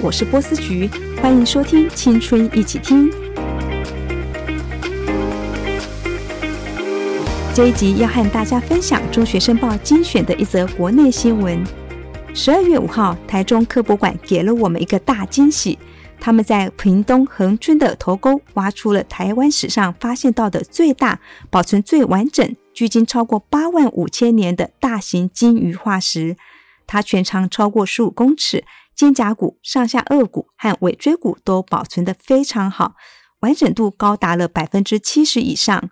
我是波斯菊，欢迎收听《青春一起听》。这一集要和大家分享《中学生报》精选的一则国内新闻。十二月五号，台中科博馆给了我们一个大惊喜，他们在屏东恒春的头沟挖出了台湾史上发现到的最大、保存最完整、距今超过八万五千年的大型金鱼化石。它全长超过十五公尺。肩胛骨、上下颚骨和尾椎骨都保存得非常好，完整度高达了百分之七十以上。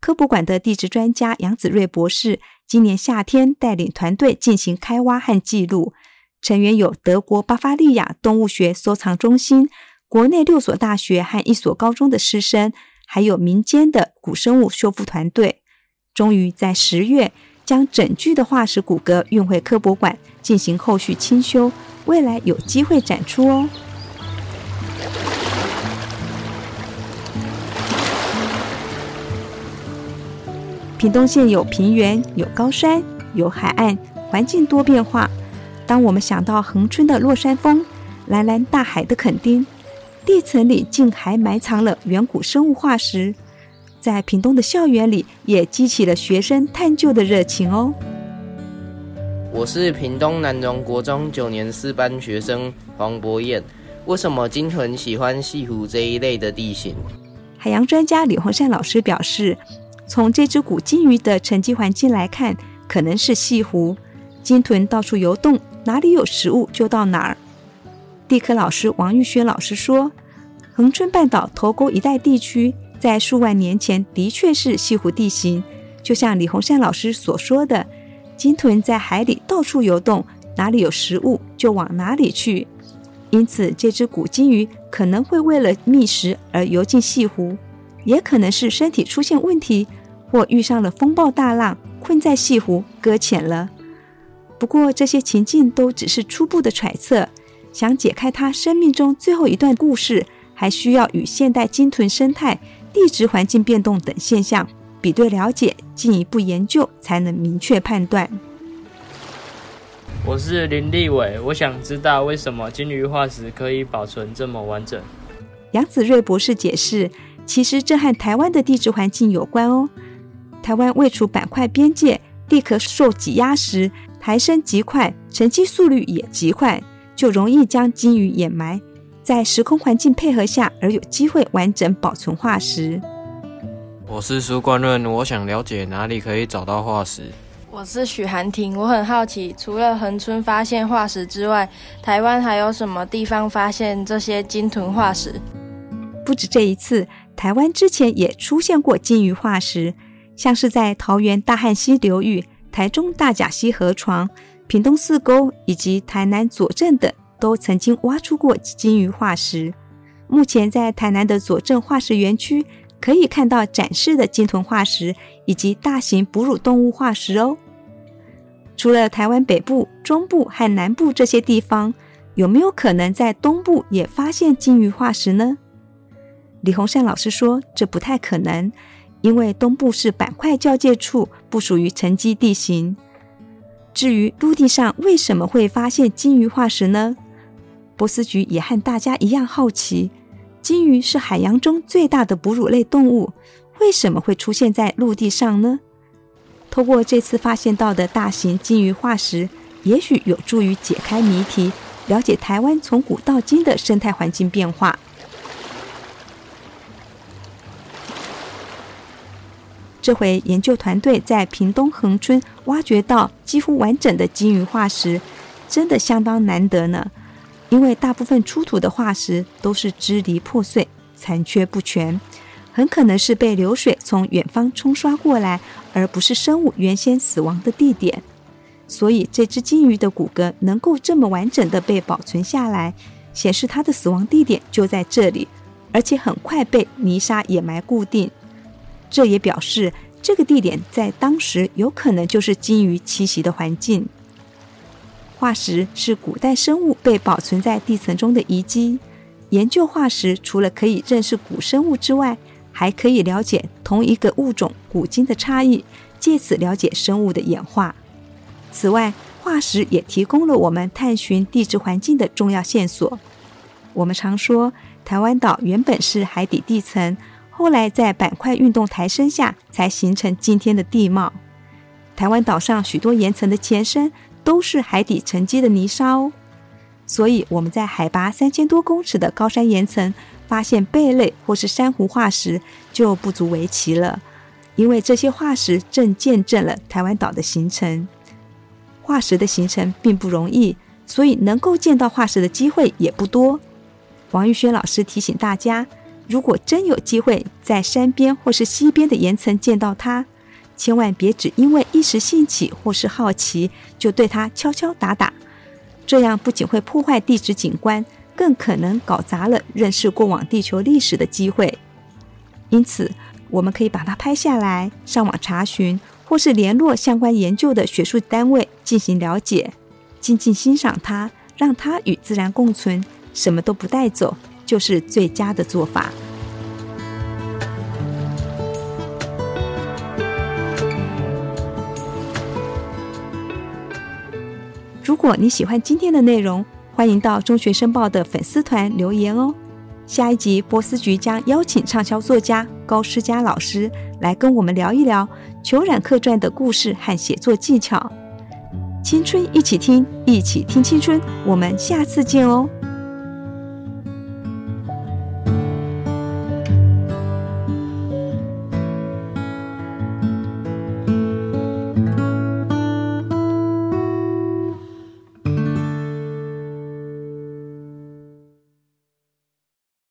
科博馆的地质专家杨子睿博士今年夏天带领团队进行开挖和记录，成员有德国巴伐利亚动物学收藏中心、国内六所大学和一所高中的师生，还有民间的古生物修复团队。终于在十月将整具的化石骨骼运回科博馆进行后续清修。未来有机会展出哦。屏东县有平原，有高山，有海岸，环境多变化。当我们想到恒春的落山风、蓝蓝大海的垦丁，地层里竟还埋藏了远古生物化石，在屏东的校园里也激起了学生探究的热情哦。我是屏东南荣国中九年四班学生黄博彦。为什么鲸豚喜欢西湖这一类的地形？海洋专家李洪善老师表示，从这只古鲸鱼的沉积环境来看，可能是西湖。鲸豚到处游动，哪里有食物就到哪儿。地科老师王玉轩老师说，恒春半岛头沟一带地区在数万年前的确是西湖地形，就像李洪善老师所说的。鲸豚在海里到处游动，哪里有食物就往哪里去。因此，这只古鲸鱼可能会为了觅食而游进西湖，也可能是身体出现问题，或遇上了风暴大浪，困在西湖搁浅了。不过，这些情境都只是初步的揣测。想解开它生命中最后一段故事，还需要与现代鲸豚生态、地质环境变动等现象。比对了解，进一步研究，才能明确判断。我是林立伟，我想知道为什么金鱼化石可以保存这么完整。杨子睿博士解释，其实这和台湾的地质环境有关哦。台湾位处板块边界，地壳受挤压时抬升极快，沉积速率也极快，就容易将金鱼掩埋在时空环境配合下，而有机会完整保存化石。我是苏冠润，我想了解哪里可以找到化石。我是许涵婷，我很好奇，除了恒春发现化石之外，台湾还有什么地方发现这些鲸豚化石？不止这一次，台湾之前也出现过鲸鱼化石，像是在桃园大汉溪流域、台中大甲溪河床、屏东四沟以及台南左镇等，都曾经挖出过鲸鱼化石。目前在台南的左镇化石园区。可以看到展示的鲸豚化石以及大型哺乳动物化石哦。除了台湾北部、中部和南部这些地方，有没有可能在东部也发现鲸鱼化石呢？李洪善老师说，这不太可能，因为东部是板块交界处，不属于沉积地形。至于陆地上为什么会发现鲸鱼化石呢？波斯菊也和大家一样好奇。鲸鱼是海洋中最大的哺乳类动物，为什么会出现在陆地上呢？通过这次发现到的大型鲸鱼化石，也许有助于解开谜题，了解台湾从古到今的生态环境变化。这回研究团队在屏东恒春挖掘到几乎完整的鲸鱼化石，真的相当难得呢。因为大部分出土的化石都是支离破碎、残缺不全，很可能是被流水从远方冲刷过来，而不是生物原先死亡的地点。所以，这只鲸鱼的骨骼能够这么完整的被保存下来，显示它的死亡地点就在这里，而且很快被泥沙掩埋固定。这也表示这个地点在当时有可能就是鲸鱼栖息的环境。化石是古代生物被保存在地层中的遗迹。研究化石除了可以认识古生物之外，还可以了解同一个物种古今的差异，借此了解生物的演化。此外，化石也提供了我们探寻地质环境的重要线索。我们常说，台湾岛原本是海底地层，后来在板块运动抬升下，才形成今天的地貌。台湾岛上许多岩层的前身都是海底沉积的泥沙哦，所以我们在海拔三千多公尺的高山岩层发现贝类或是珊瑚化石就不足为奇了，因为这些化石正见证了台湾岛的形成。化石的形成并不容易，所以能够见到化石的机会也不多。王玉轩老师提醒大家，如果真有机会在山边或是溪边的岩层见到它，千万别只因为一时兴起或是好奇就对它敲敲打打，这样不仅会破坏地质景观，更可能搞砸了认识过往地球历史的机会。因此，我们可以把它拍下来，上网查询，或是联络相关研究的学术单位进行了解，静静欣赏它，让它与自然共存。什么都不带走，就是最佳的做法。如果你喜欢今天的内容，欢迎到中学申报的粉丝团留言哦。下一集波斯菊将邀请畅销作家高诗佳老师来跟我们聊一聊《裘冉客传》的故事和写作技巧。青春一起听，一起听青春，我们下次见哦。